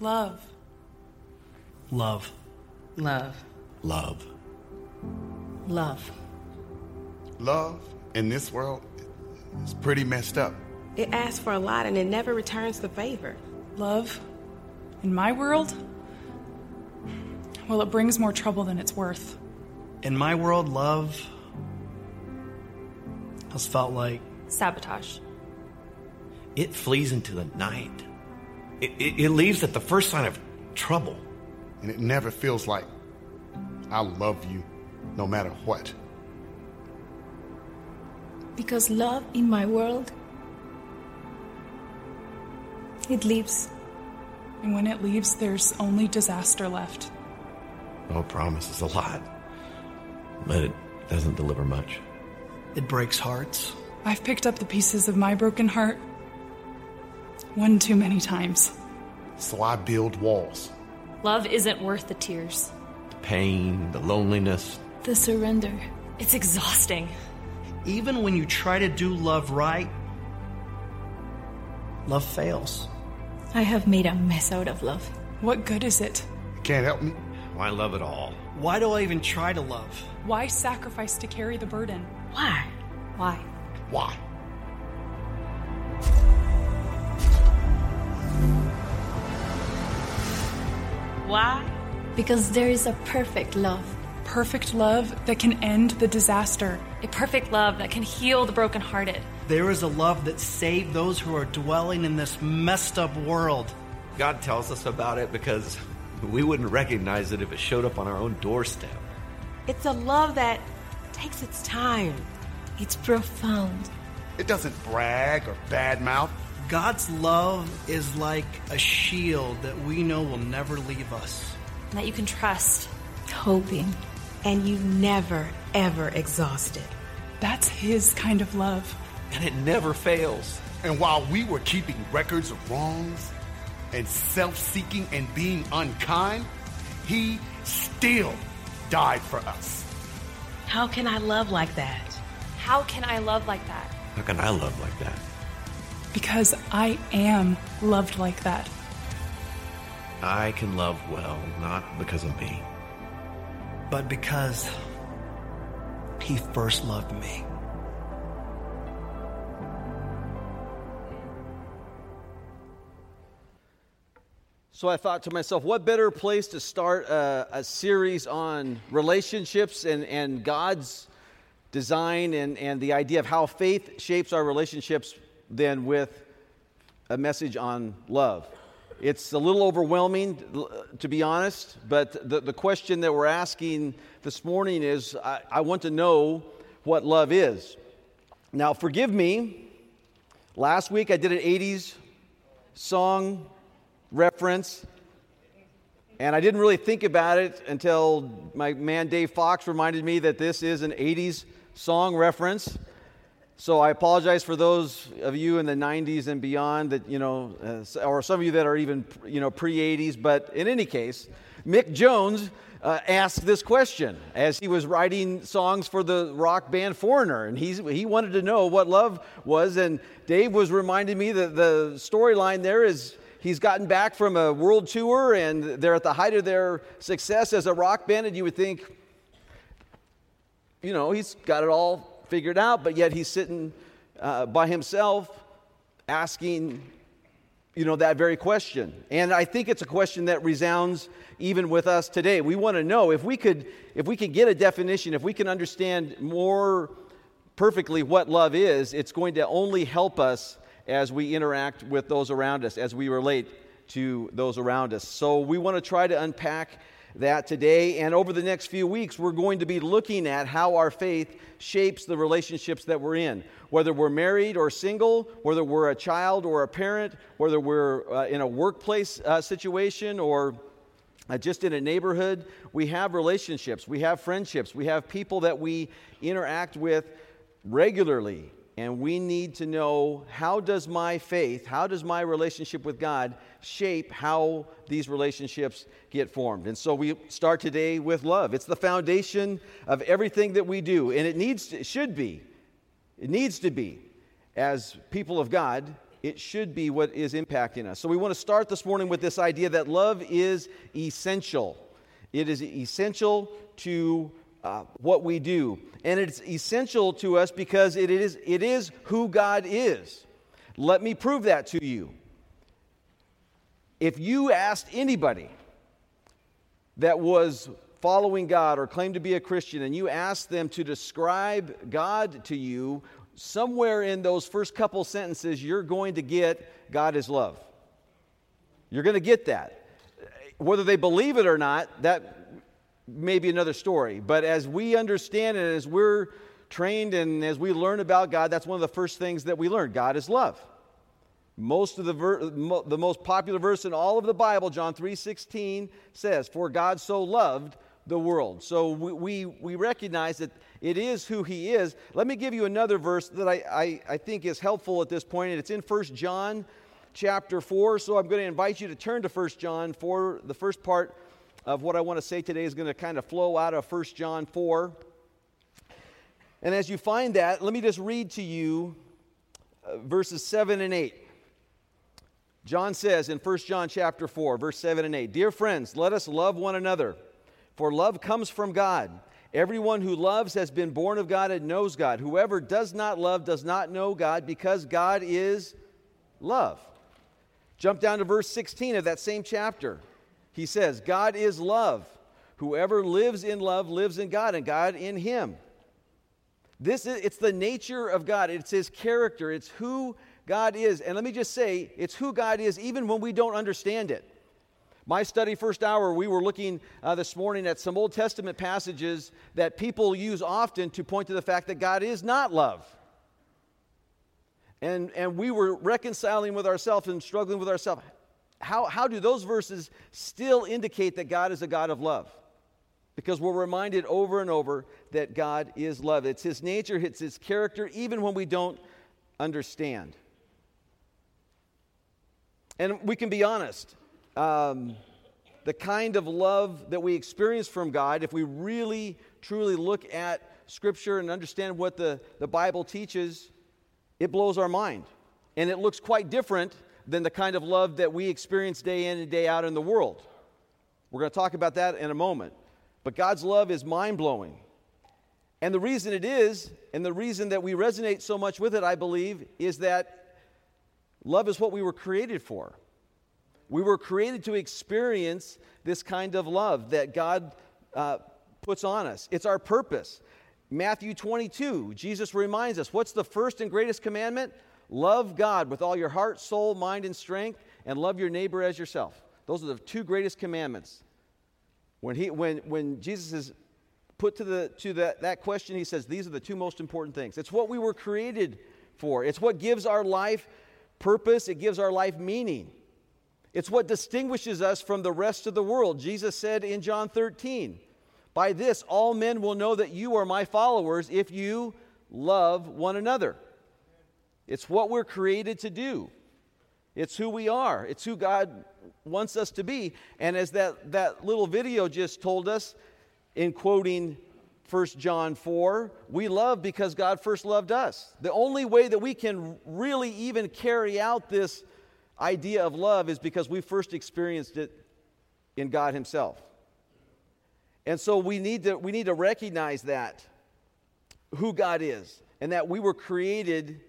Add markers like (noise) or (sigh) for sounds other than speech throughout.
Love. Love. Love. Love. Love. Love in this world is pretty messed up. It asks for a lot and it never returns the favor. Love. In my world, well, it brings more trouble than it's worth. In my world, love has felt like Sabotage. It flees into the night. It, it, it leaves at the first sign of trouble. And it never feels like I love you no matter what. Because love in my world, it leaves. And when it leaves, there's only disaster left. Oh, promises a lot, but it doesn't deliver much. it breaks hearts. I've picked up the pieces of my broken heart one too many times. So I build walls. Love isn't worth the tears. The pain, the loneliness. The surrender. It's exhausting. Even when you try to do love right, love fails. I have made a mess out of love. What good is it? You can't help me. Why love at all? Why do I even try to love? Why sacrifice to carry the burden? Why? Why? Why? Why? Because there is a perfect love. Perfect love that can end the disaster. A perfect love that can heal the brokenhearted. There is a love that saved those who are dwelling in this messed up world. God tells us about it because we wouldn't recognize it if it showed up on our own doorstep. It's a love that takes its time. It's profound. It doesn't brag or badmouth. God's love is like a shield that we know will never leave us. That you can trust. Hoping. And you never, ever exhaust it. That's His kind of love. And it never fails. And while we were keeping records of wrongs and self seeking and being unkind, He still died for us. How can I love like that? How can I love like that? How can I love like that? Because I am loved like that. I can love well, not because of me. But because He first loved me. So I thought to myself, what better place to start a, a series on relationships and, and God's design and, and the idea of how faith shapes our relationships than with a message on love. It's a little overwhelming, to be honest, but the, the question that we're asking this morning is I, I want to know what love is. Now, forgive me. Last week I did an 80s song reference. And I didn't really think about it until my man Dave Fox reminded me that this is an 80s song reference. So I apologize for those of you in the 90s and beyond that, you know, uh, or some of you that are even, you know, pre 80s. But in any case, Mick Jones uh, asked this question as he was writing songs for the rock band Foreigner. And he's, he wanted to know what love was. And Dave was reminding me that the storyline there is he's gotten back from a world tour and they're at the height of their success as a rock band, and you would think, you know, he's got it all figured out, but yet he's sitting uh, by himself asking, you know, that very question. And I think it's a question that resounds even with us today. We want to know if we could, if we could get a definition, if we can understand more perfectly what love is, it's going to only help us as we interact with those around us, as we relate to those around us. So we want to try to unpack that today. And over the next few weeks, we're going to be looking at how our faith shapes the relationships that we're in. Whether we're married or single, whether we're a child or a parent, whether we're uh, in a workplace uh, situation or uh, just in a neighborhood, we have relationships, we have friendships, we have people that we interact with regularly and we need to know how does my faith how does my relationship with god shape how these relationships get formed and so we start today with love it's the foundation of everything that we do and it needs to, it should be it needs to be as people of god it should be what is impacting us. So we want to start this morning with this idea that love is essential. It is essential to uh, what we do. And it's essential to us because it is, it is who God is. Let me prove that to you. If you asked anybody that was following God or claimed to be a Christian and you asked them to describe God to you, somewhere in those first couple sentences, you're going to get God is love. You're going to get that. Whether they believe it or not, that may be another story. But as we understand it, as we're trained and as we learn about God, that's one of the first things that we learn God is love. Most of the, ver- mo- the most popular verse in all of the Bible, John 3.16, says, For God so loved the world. So we, we, we, recognize that it is who he is. Let me give you another verse that I, I, I think is helpful at this point, and it's in 1 John chapter 4. So I'm going to invite you to turn to 1 John 4. The first part of what I want to say today is going to kind of flow out of 1 John 4. And as you find that, let me just read to you uh, verses 7 and 8. John says in 1 John chapter 4, verse 7 and 8, Dear friends, let us love one another, for love comes from God. Everyone who loves has been born of God and knows God. Whoever does not love does not know God because God is love. Jump down to verse 16 of that same chapter. He says, God is love. Whoever lives in love lives in God and God in him. This is it's the nature of God. It's his character. It's who God is. And let me just say, it's who God is even when we don't understand it. My study first hour, we were looking uh, this morning at some Old Testament passages that people use often to point to the fact that God is not love. And, and we were reconciling with ourselves and struggling with ourselves. How, how do those verses still indicate that God is a God of love? Because we're reminded over and over that God is love. It's His nature, it's His character, even when we don't understand. And we can be honest. Um, the kind of love that we experience from God, if we really, truly look at Scripture and understand what the, the Bible teaches, it blows our mind. And it looks quite different than the kind of love that we experience day in and day out in the world. We're going to talk about that in a moment. But God's love is mind blowing. And the reason it is, and the reason that we resonate so much with it, I believe, is that Love is what we were created for. We were created to experience this kind of love that God uh, puts on us. It's our purpose. Matthew 22, Jesus reminds us what's the first and greatest commandment? Love God with all your heart, soul, mind, and strength, and love your neighbor as yourself. Those are the two greatest commandments. When, he, when, when Jesus is put to, the, to that, that question, he says, These are the two most important things. It's what we were created for, it's what gives our life purpose, it gives our life meaning. It's what distinguishes us from the rest of the world. Jesus said in John 13, By this all men will know that you are my followers if you love one another. It's what we're created to do. It's who we are. It's who God wants us to be. And as that, that little video just told us, in quoting 1 John 4, we love because God first loved us. The only way that we can really even carry out this idea of love is because we first experienced it in God Himself. And so we need to, we need to recognize that, who God is, and that we were created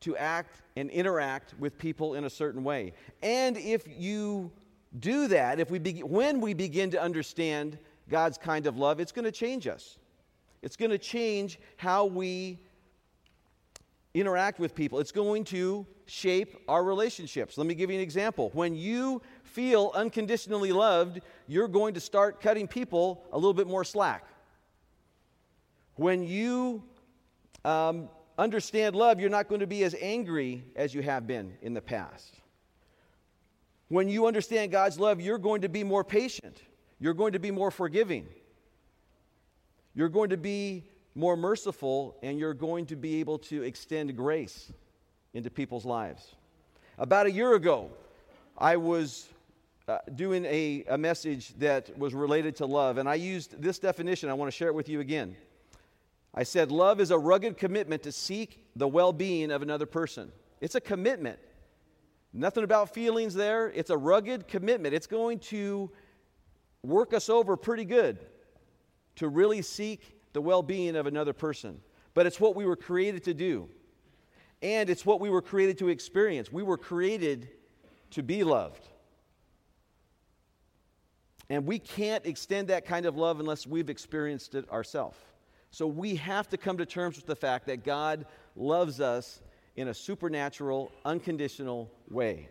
to act and interact with people in a certain way. And if you do that, if we be, when we begin to understand God's kind of love, it's going to change us. It's going to change how we interact with people. It's going to shape our relationships. Let me give you an example. When you feel unconditionally loved, you're going to start cutting people a little bit more slack. When you um, understand love, you're not going to be as angry as you have been in the past. When you understand God's love, you're going to be more patient. You're going to be more forgiving. You're going to be more merciful, and you're going to be able to extend grace into people's lives. About a year ago, I was uh, doing a, a message that was related to love, and I used this definition. I want to share it with you again. I said, Love is a rugged commitment to seek the well being of another person. It's a commitment. Nothing about feelings there. It's a rugged commitment. It's going to work us over pretty good to really seek the well being of another person. But it's what we were created to do. And it's what we were created to experience. We were created to be loved. And we can't extend that kind of love unless we've experienced it ourselves. So we have to come to terms with the fact that God loves us in a supernatural, unconditional way.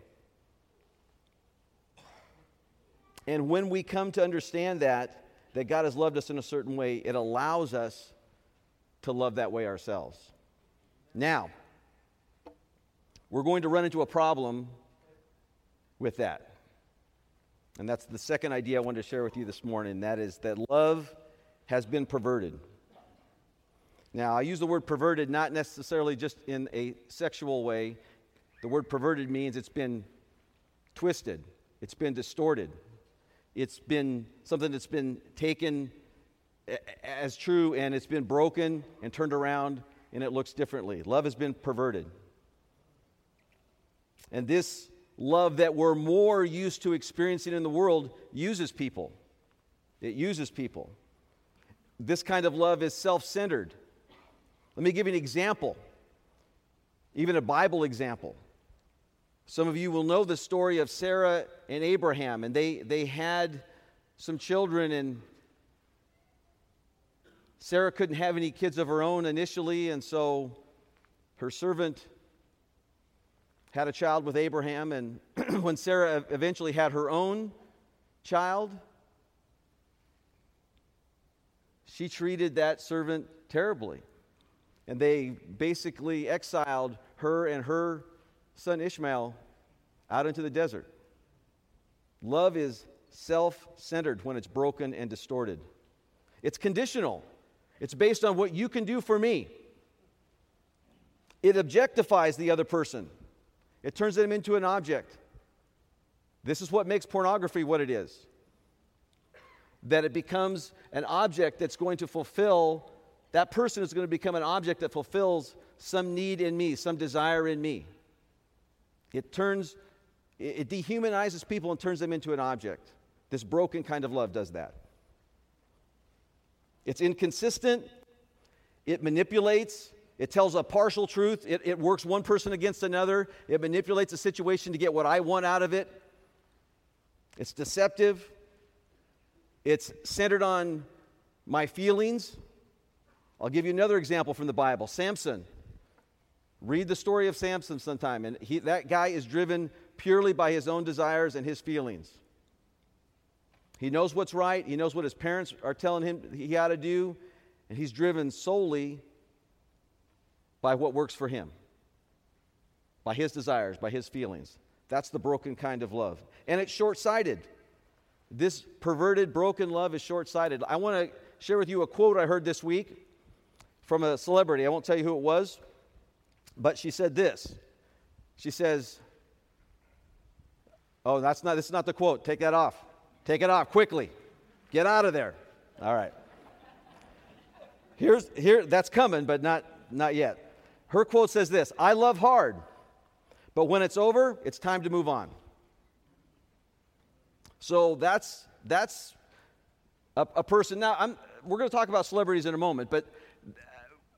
And when we come to understand that, that God has loved us in a certain way, it allows us to love that way ourselves. Now, we're going to run into a problem with that. And that's the second idea I wanted to share with you this morning. That is that love has been perverted. Now, I use the word perverted not necessarily just in a sexual way. The word perverted means it's been twisted, it's been distorted, it's been something that's been taken as true and it's been broken and turned around and it looks differently. Love has been perverted. And this love that we're more used to experiencing in the world uses people. It uses people. This kind of love is self centered. Let me give you an example, even a Bible example. Some of you will know the story of Sarah and Abraham, and they, they had some children, and Sarah couldn't have any kids of her own initially, and so her servant had a child with Abraham, and (clears throat) when Sarah eventually had her own child, she treated that servant terribly. And they basically exiled her and her son Ishmael out into the desert. Love is self centered when it's broken and distorted, it's conditional, it's based on what you can do for me. It objectifies the other person. It turns them into an object. This is what makes pornography what it is. That it becomes an object that's going to fulfill, that person is going to become an object that fulfills some need in me, some desire in me. It turns, it dehumanizes people and turns them into an object. This broken kind of love does that. It's inconsistent, it manipulates, it tells a partial truth. It, it works one person against another. It manipulates a situation to get what I want out of it. It's deceptive. It's centered on my feelings. I'll give you another example from the Bible Samson. Read the story of Samson sometime, and he, that guy is driven purely by his own desires and his feelings. He knows what's right, he knows what his parents are telling him he ought to do, and he's driven solely by what works for him, by his desires, by his feelings. That's the broken kind of love. And it's short sighted. This perverted, broken love is short sighted. I want to share with you a quote I heard this week from a celebrity. I won't tell you who it was, but she said this. She says, Oh, that's not, this is not the quote. Take that off. Take it off quickly. Get out of there. All right. Here's, here, that's coming, but not, not yet. Her quote says this I love hard, but when it's over, it's time to move on. So that's, that's a, a person. Now, I'm, we're going to talk about celebrities in a moment, but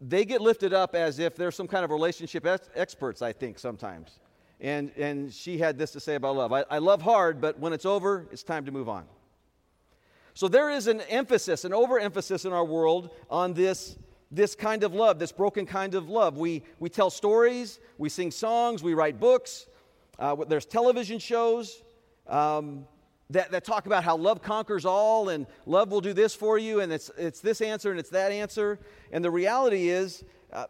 they get lifted up as if they're some kind of relationship ex- experts, I think, sometimes. And, and she had this to say about love I, I love hard, but when it's over, it's time to move on. So there is an emphasis, an overemphasis in our world on this this kind of love, this broken kind of love. We, we tell stories, we sing songs, we write books, uh, there's television shows um, that, that talk about how love conquers all and love will do this for you, and it's, it's this answer and it's that answer. And the reality is, uh,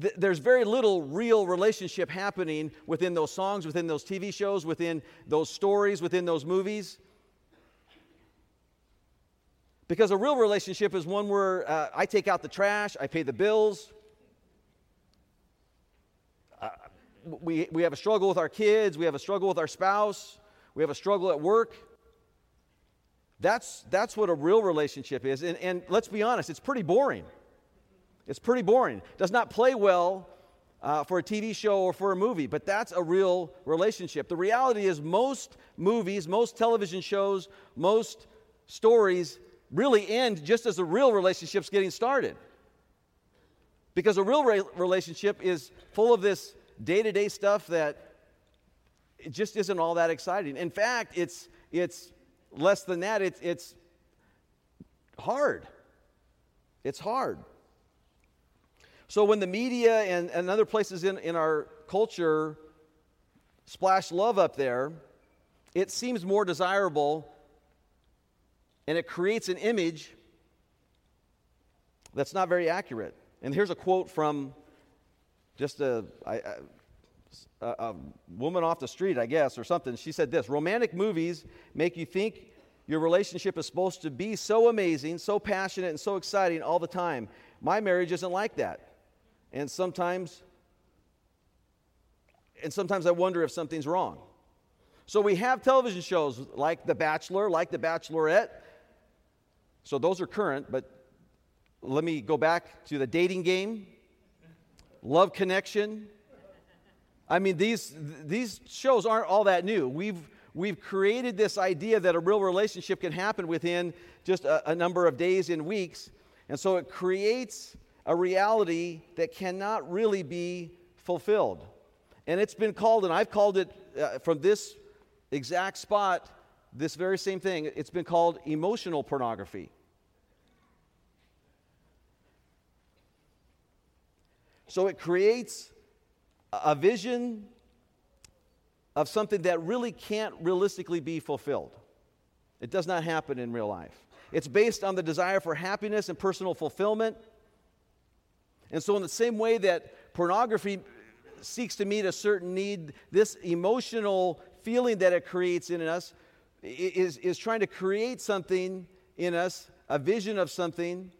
th- there's very little real relationship happening within those songs, within those TV shows, within those stories, within those movies. Because a real relationship is one where uh, I take out the trash, I pay the bills. Uh, we, we have a struggle with our kids, we have a struggle with our spouse, we have a struggle at work. That's, that's what a real relationship is. And, and let's be honest, it's pretty boring. It's pretty boring. Does not play well uh, for a TV show or for a movie, but that's a real relationship. The reality is, most movies, most television shows, most stories really end just as a real relationship's getting started. Because a real re- relationship is full of this day to day stuff that it just isn't all that exciting. In fact, it's, it's less than that, it's, it's hard. It's hard. So when the media and, and other places in, in our culture splash love up there, it seems more desirable and it creates an image that's not very accurate. And here's a quote from just a, a, a, woman off the street, I guess, or something. She said this Romantic movies make you think your relationship is supposed to be so amazing, so passionate, and so exciting all the time. My marriage isn't like that. And sometimes, and sometimes I wonder if something's wrong. So we have television shows like The Bachelor, like The Bachelorette. So those are current, but let me go back to the dating game, Love Connection. I mean, these, these shows aren't all that new. We've, we've created this idea that a real relationship can happen within just a, a number of days and weeks. And so it creates a reality that cannot really be fulfilled. And it's been called, and I've called it uh, from this exact spot, this very same thing, it's been called emotional pornography. So it creates a vision of something that really can't realistically be fulfilled. It does not happen in real life. It's based on the desire for happiness and personal fulfillment and so, in the same way that pornography seeks to meet a certain need, this emotional feeling that it creates in us is, is trying to create something in us, a vision of something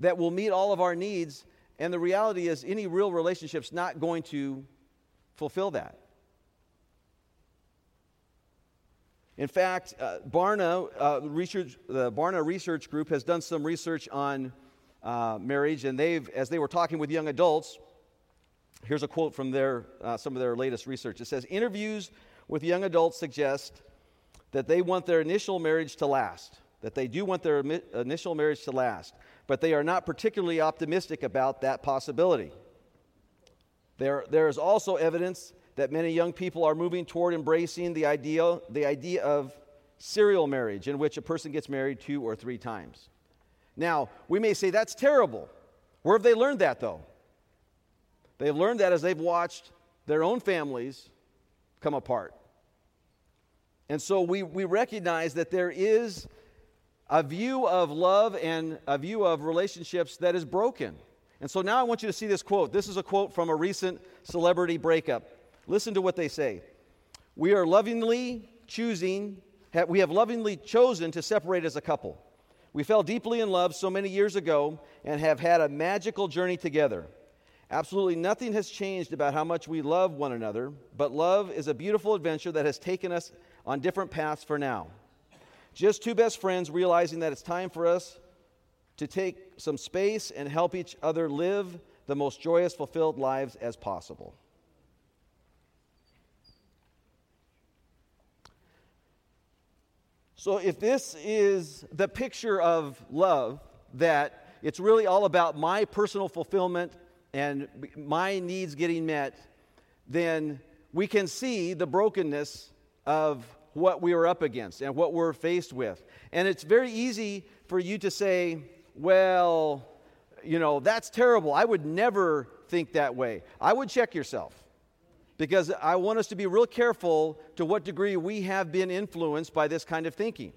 that will meet all of our needs. And the reality is, any real relationship's not going to fulfill that. In fact, uh, Barna, uh, research, the Barna Research Group has done some research on uh, marriage, and they've, as they were talking with young adults, here's a quote from their, uh, some of their latest research. It says, Interviews with young adults suggest that they want their initial marriage to last, that they do want their initial marriage to last, but they are not particularly optimistic about that possibility. There, there is also evidence that many young people are moving toward embracing the idea, the idea of serial marriage, in which a person gets married two or three times. Now, we may say that's terrible. Where have they learned that, though? They've learned that as they've watched their own families come apart. And so we, we recognize that there is a view of love and a view of relationships that is broken. And so now I want you to see this quote. This is a quote from a recent celebrity breakup. Listen to what they say. We are lovingly choosing, we have lovingly chosen to separate as a couple. We fell deeply in love so many years ago and have had a magical journey together. Absolutely nothing has changed about how much we love one another, but love is a beautiful adventure that has taken us on different paths for now. Just two best friends realizing that it's time for us to take some space and help each other live the most joyous, fulfilled lives as possible. So, if this is the picture of love, that it's really all about my personal fulfillment and my needs getting met, then we can see the brokenness of what we are up against and what we're faced with. And it's very easy for you to say, well, you know, that's terrible. I would never think that way. I would check yourself because I want us to be real careful to what degree we have been influenced by this kind of thinking.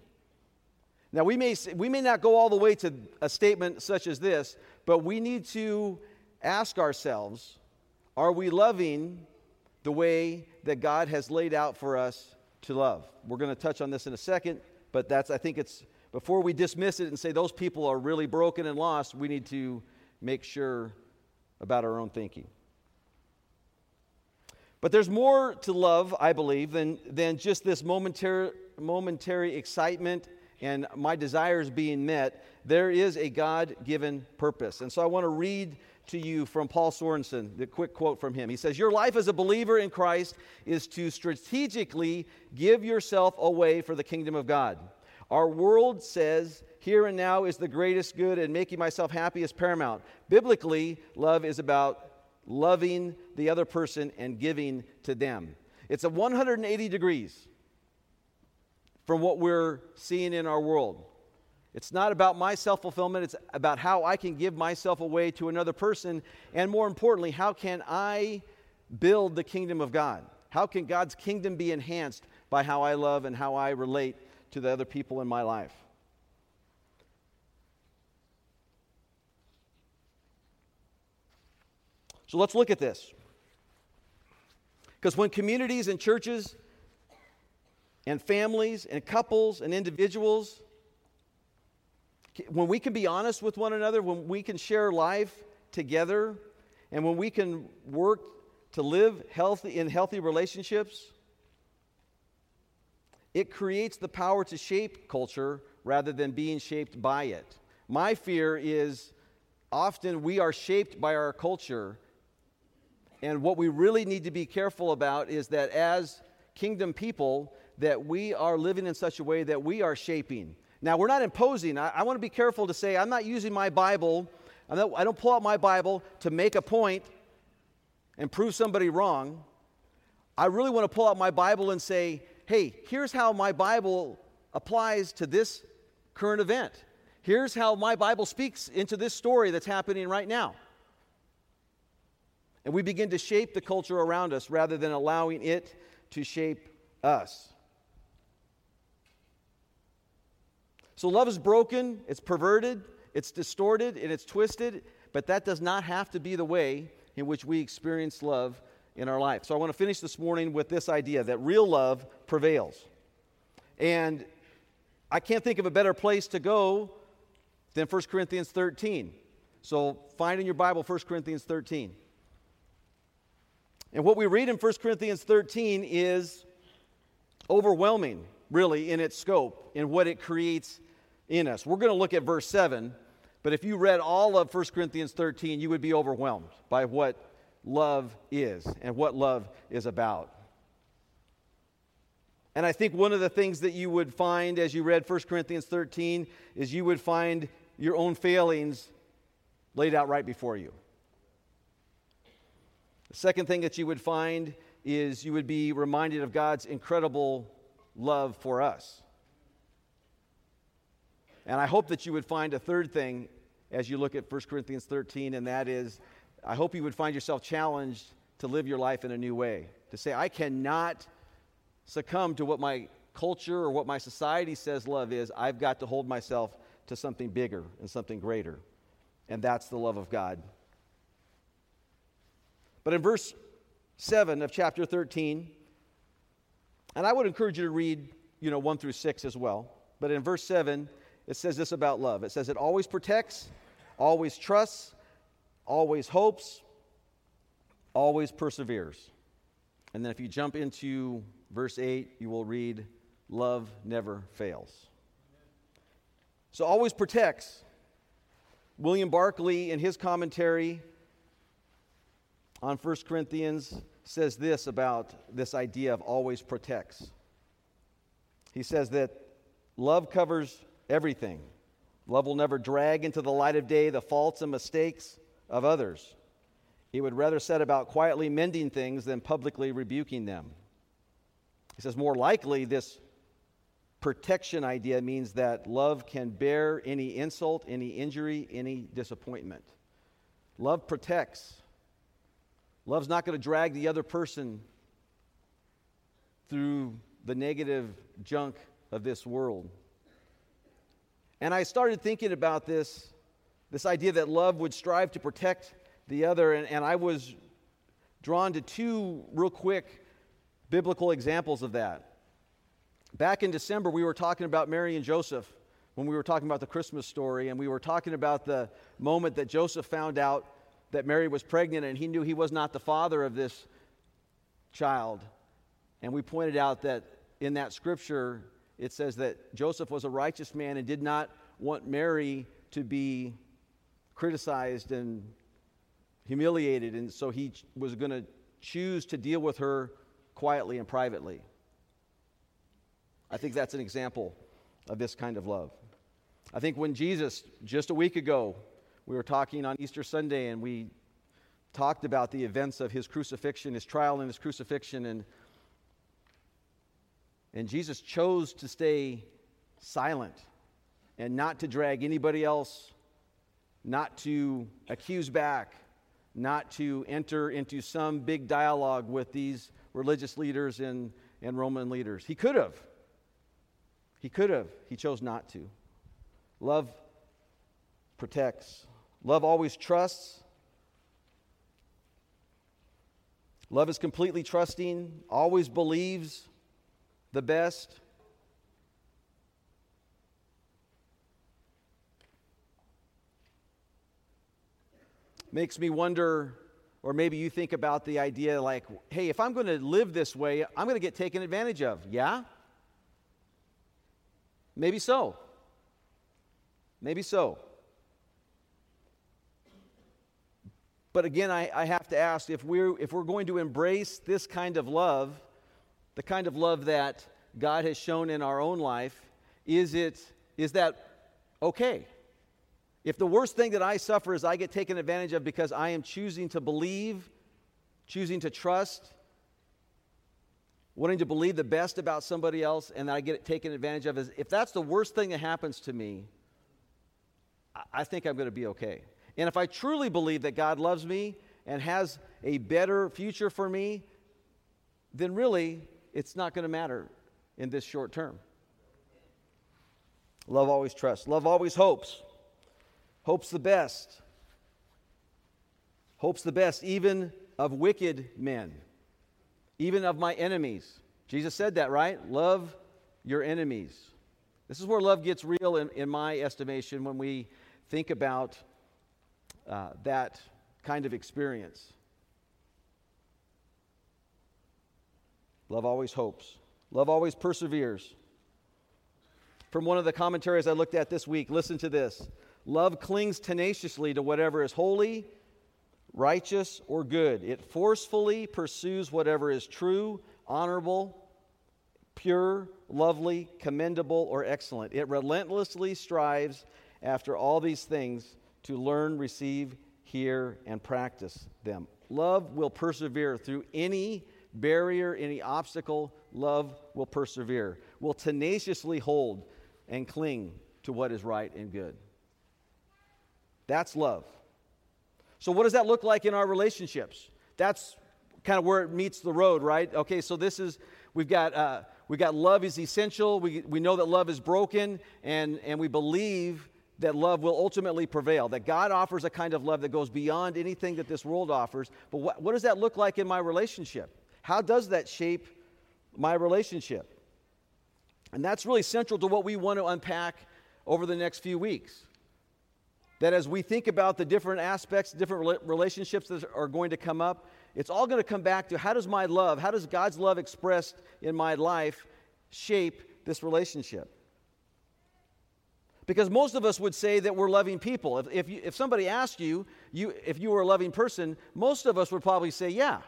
Now, we may, we may not go all the way to a statement such as this, but we need to ask ourselves are we loving the way that God has laid out for us to love? We're going to touch on this in a second, but that's, I think it's, before we dismiss it and say those people are really broken and lost, we need to make sure about our own thinking. But there's more to love, I believe, than, than just this momentary, momentary excitement and my desires being met, there is a God given purpose. And so I want to read to you from Paul Sorensen, the quick quote from him. He says, Your life as a believer in Christ is to strategically give yourself away for the kingdom of God. Our world says here and now is the greatest good and making myself happy is paramount. Biblically, love is about loving the other person and giving to them. It's a 180 degrees from what we're seeing in our world. It's not about my self fulfillment, it's about how I can give myself away to another person. And more importantly, how can I build the kingdom of God? How can God's kingdom be enhanced by how I love and how I relate to the other people in my life? So let's look at this. Because when communities and churches and families and couples and individuals when we can be honest with one another, when we can share life together, and when we can work to live healthy in healthy relationships, it creates the power to shape culture rather than being shaped by it. My fear is often we are shaped by our culture. And what we really need to be careful about is that as kingdom people, that we are living in such a way that we are shaping now, we're not imposing. I, I want to be careful to say I'm not using my Bible, not, I don't pull out my Bible to make a point and prove somebody wrong. I really want to pull out my Bible and say, hey, here's how my Bible applies to this current event. Here's how my Bible speaks into this story that's happening right now. And we begin to shape the culture around us rather than allowing it to shape us. So love is broken, it's perverted, it's distorted, and it's twisted, but that does not have to be the way in which we experience love in our life. So I want to finish this morning with this idea that real love prevails. And I can't think of a better place to go than 1 Corinthians 13. So find in your Bible 1 Corinthians 13. And what we read in 1 Corinthians 13 is overwhelming, really, in its scope, in what it creates in us. We're going to look at verse 7, but if you read all of 1 Corinthians 13, you would be overwhelmed by what love is and what love is about. And I think one of the things that you would find as you read 1 Corinthians 13 is you would find your own failings laid out right before you. The second thing that you would find is you would be reminded of God's incredible love for us. And I hope that you would find a third thing as you look at 1 Corinthians 13, and that is I hope you would find yourself challenged to live your life in a new way. To say, I cannot succumb to what my culture or what my society says love is. I've got to hold myself to something bigger and something greater. And that's the love of God. But in verse 7 of chapter 13, and I would encourage you to read, you know, 1 through 6 as well. But in verse 7, it says this about love it says it always protects, always trusts, always hopes, always perseveres. And then if you jump into verse 8, you will read, Love never fails. So always protects. William Barclay, in his commentary on 1 Corinthians, says this about this idea of always protects. He says that love covers everything. Love will never drag into the light of day the faults and mistakes of others. He would rather set about quietly mending things than publicly rebuking them. He says, more likely, this protection idea means that love can bear any insult, any injury, any disappointment. Love protects. Love's not going to drag the other person through the negative junk of this world. And I started thinking about this, this idea that love would strive to protect the other, and, and I was drawn to two real quick biblical examples of that. Back in December, we were talking about Mary and Joseph when we were talking about the Christmas story, and we were talking about the moment that Joseph found out that Mary was pregnant and he knew he was not the father of this child. And we pointed out that in that scripture, it says that Joseph was a righteous man and did not want Mary to be criticized and humiliated, and so he was going to choose to deal with her quietly and privately. I think that's an example of this kind of love. I think when Jesus, just a week ago, we were talking on Easter Sunday and we talked about the events of his crucifixion, his trial and his crucifixion, and, and Jesus chose to stay silent and not to drag anybody else, not to accuse back, not to enter into some big dialogue with these religious leaders and, and Roman leaders. He could have. He could have. He chose not to. Love protects, love always trusts. Love is completely trusting, always believes the best. Makes me wonder, or maybe you think about the idea like, hey, if I'm going to live this way, I'm going to get taken advantage of. Yeah? Maybe so. Maybe so. But again, I, I have to ask if we're, if we're going to embrace this kind of love, the kind of love that God has shown in our own life, is, it, is that okay? If the worst thing that I suffer is I get taken advantage of because I am choosing to believe, choosing to trust, wanting to believe the best about somebody else, and that I get taken advantage of, is if that's the worst thing that happens to me, I think I'm going to be okay. And if I truly believe that God loves me and has a better future for me, then really it's not going to matter in this short term. Love always trusts. Love always hopes. Hopes the best. Hopes the best, even of wicked men, even of my enemies. Jesus said that, right? Love your enemies. This is where love gets real, in, in my estimation, when we think about uh, that kind of experience. Love always hopes, love always perseveres. From one of the commentaries I looked at this week, listen to this. Love clings tenaciously to whatever is holy, righteous, or good. It forcefully pursues whatever is true, honorable, pure, lovely, commendable, or excellent. It relentlessly strives after all these things to learn, receive, hear, and practice them. Love will persevere through any barrier, any obstacle. Love will persevere, will tenaciously hold and cling to what is right and good. That's love. So, what does that look like in our relationships? That's kind of where it meets the road, right? Okay, so this is, we've got, uh, we got love is essential. We, we know that love is broken, and, and we believe that love will ultimately prevail, that God offers a kind of love that goes beyond anything that this world offers. But what does that look like in my relationship? How does that shape my relationship? And that's really central to what we want to unpack over the next few weeks. That as we think about the different aspects, different relationships that are going to come up, it's all going to come back to how does my love, how does God's love expressed in my life shape this relationship? Because most of us would say that we're loving people. If, if, you, if somebody asked you, you if you were a loving person, most of us would probably say, yeah.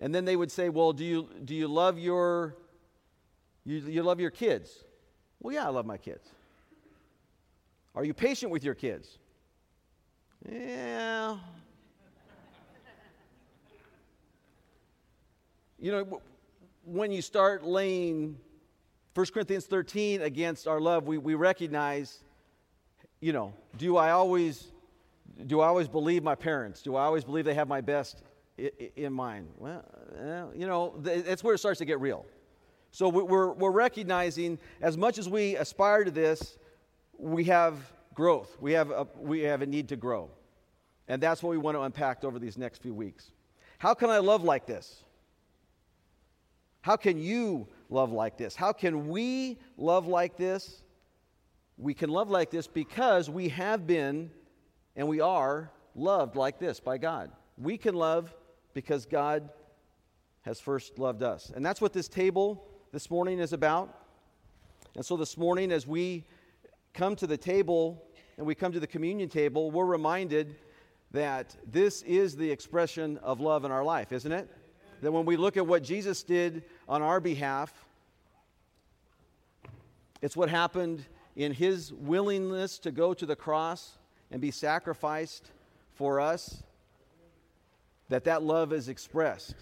And then they would say, well, do you, do you love your you, you love your kids? Well, yeah, I love my kids. Are you patient with your kids? Yeah. (laughs) you know, when you start laying 1 Corinthians 13 against our love, we, we recognize, you know, do I always do I always believe my parents? Do I always believe they have my best in mind? Well, you know, that's where it starts to get real. So we're, we're recognizing as much as we aspire to this, we have growth. We have a, we have a need to grow. And that's what we want to unpack over these next few weeks. How can I love like this? How can you love like this? How can we love like this? We can love like this because we have been and we are loved like this by God. We can love because God has first loved us. And that's what this table this morning is about. And so this morning, as we come to the table and we come to the communion table, we're reminded that this is the expression of love in our life, isn't it? That when we look at what Jesus did on our behalf, it's what happened in his willingness to go to the cross and be sacrificed for us that that love is expressed.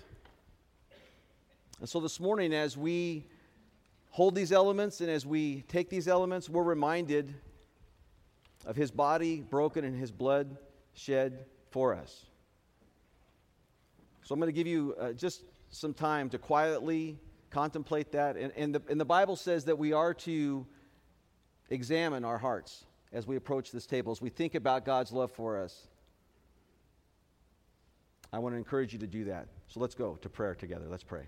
And so this morning as we hold these elements and as we take these elements, we're reminded of his body broken and his blood shed for us. So I'm going to give you uh, just some time to quietly contemplate that. And, and, the, and the Bible says that we are to examine our hearts as we approach this table, as we think about God's love for us. I want to encourage you to do that. So let's go to prayer together. Let's pray.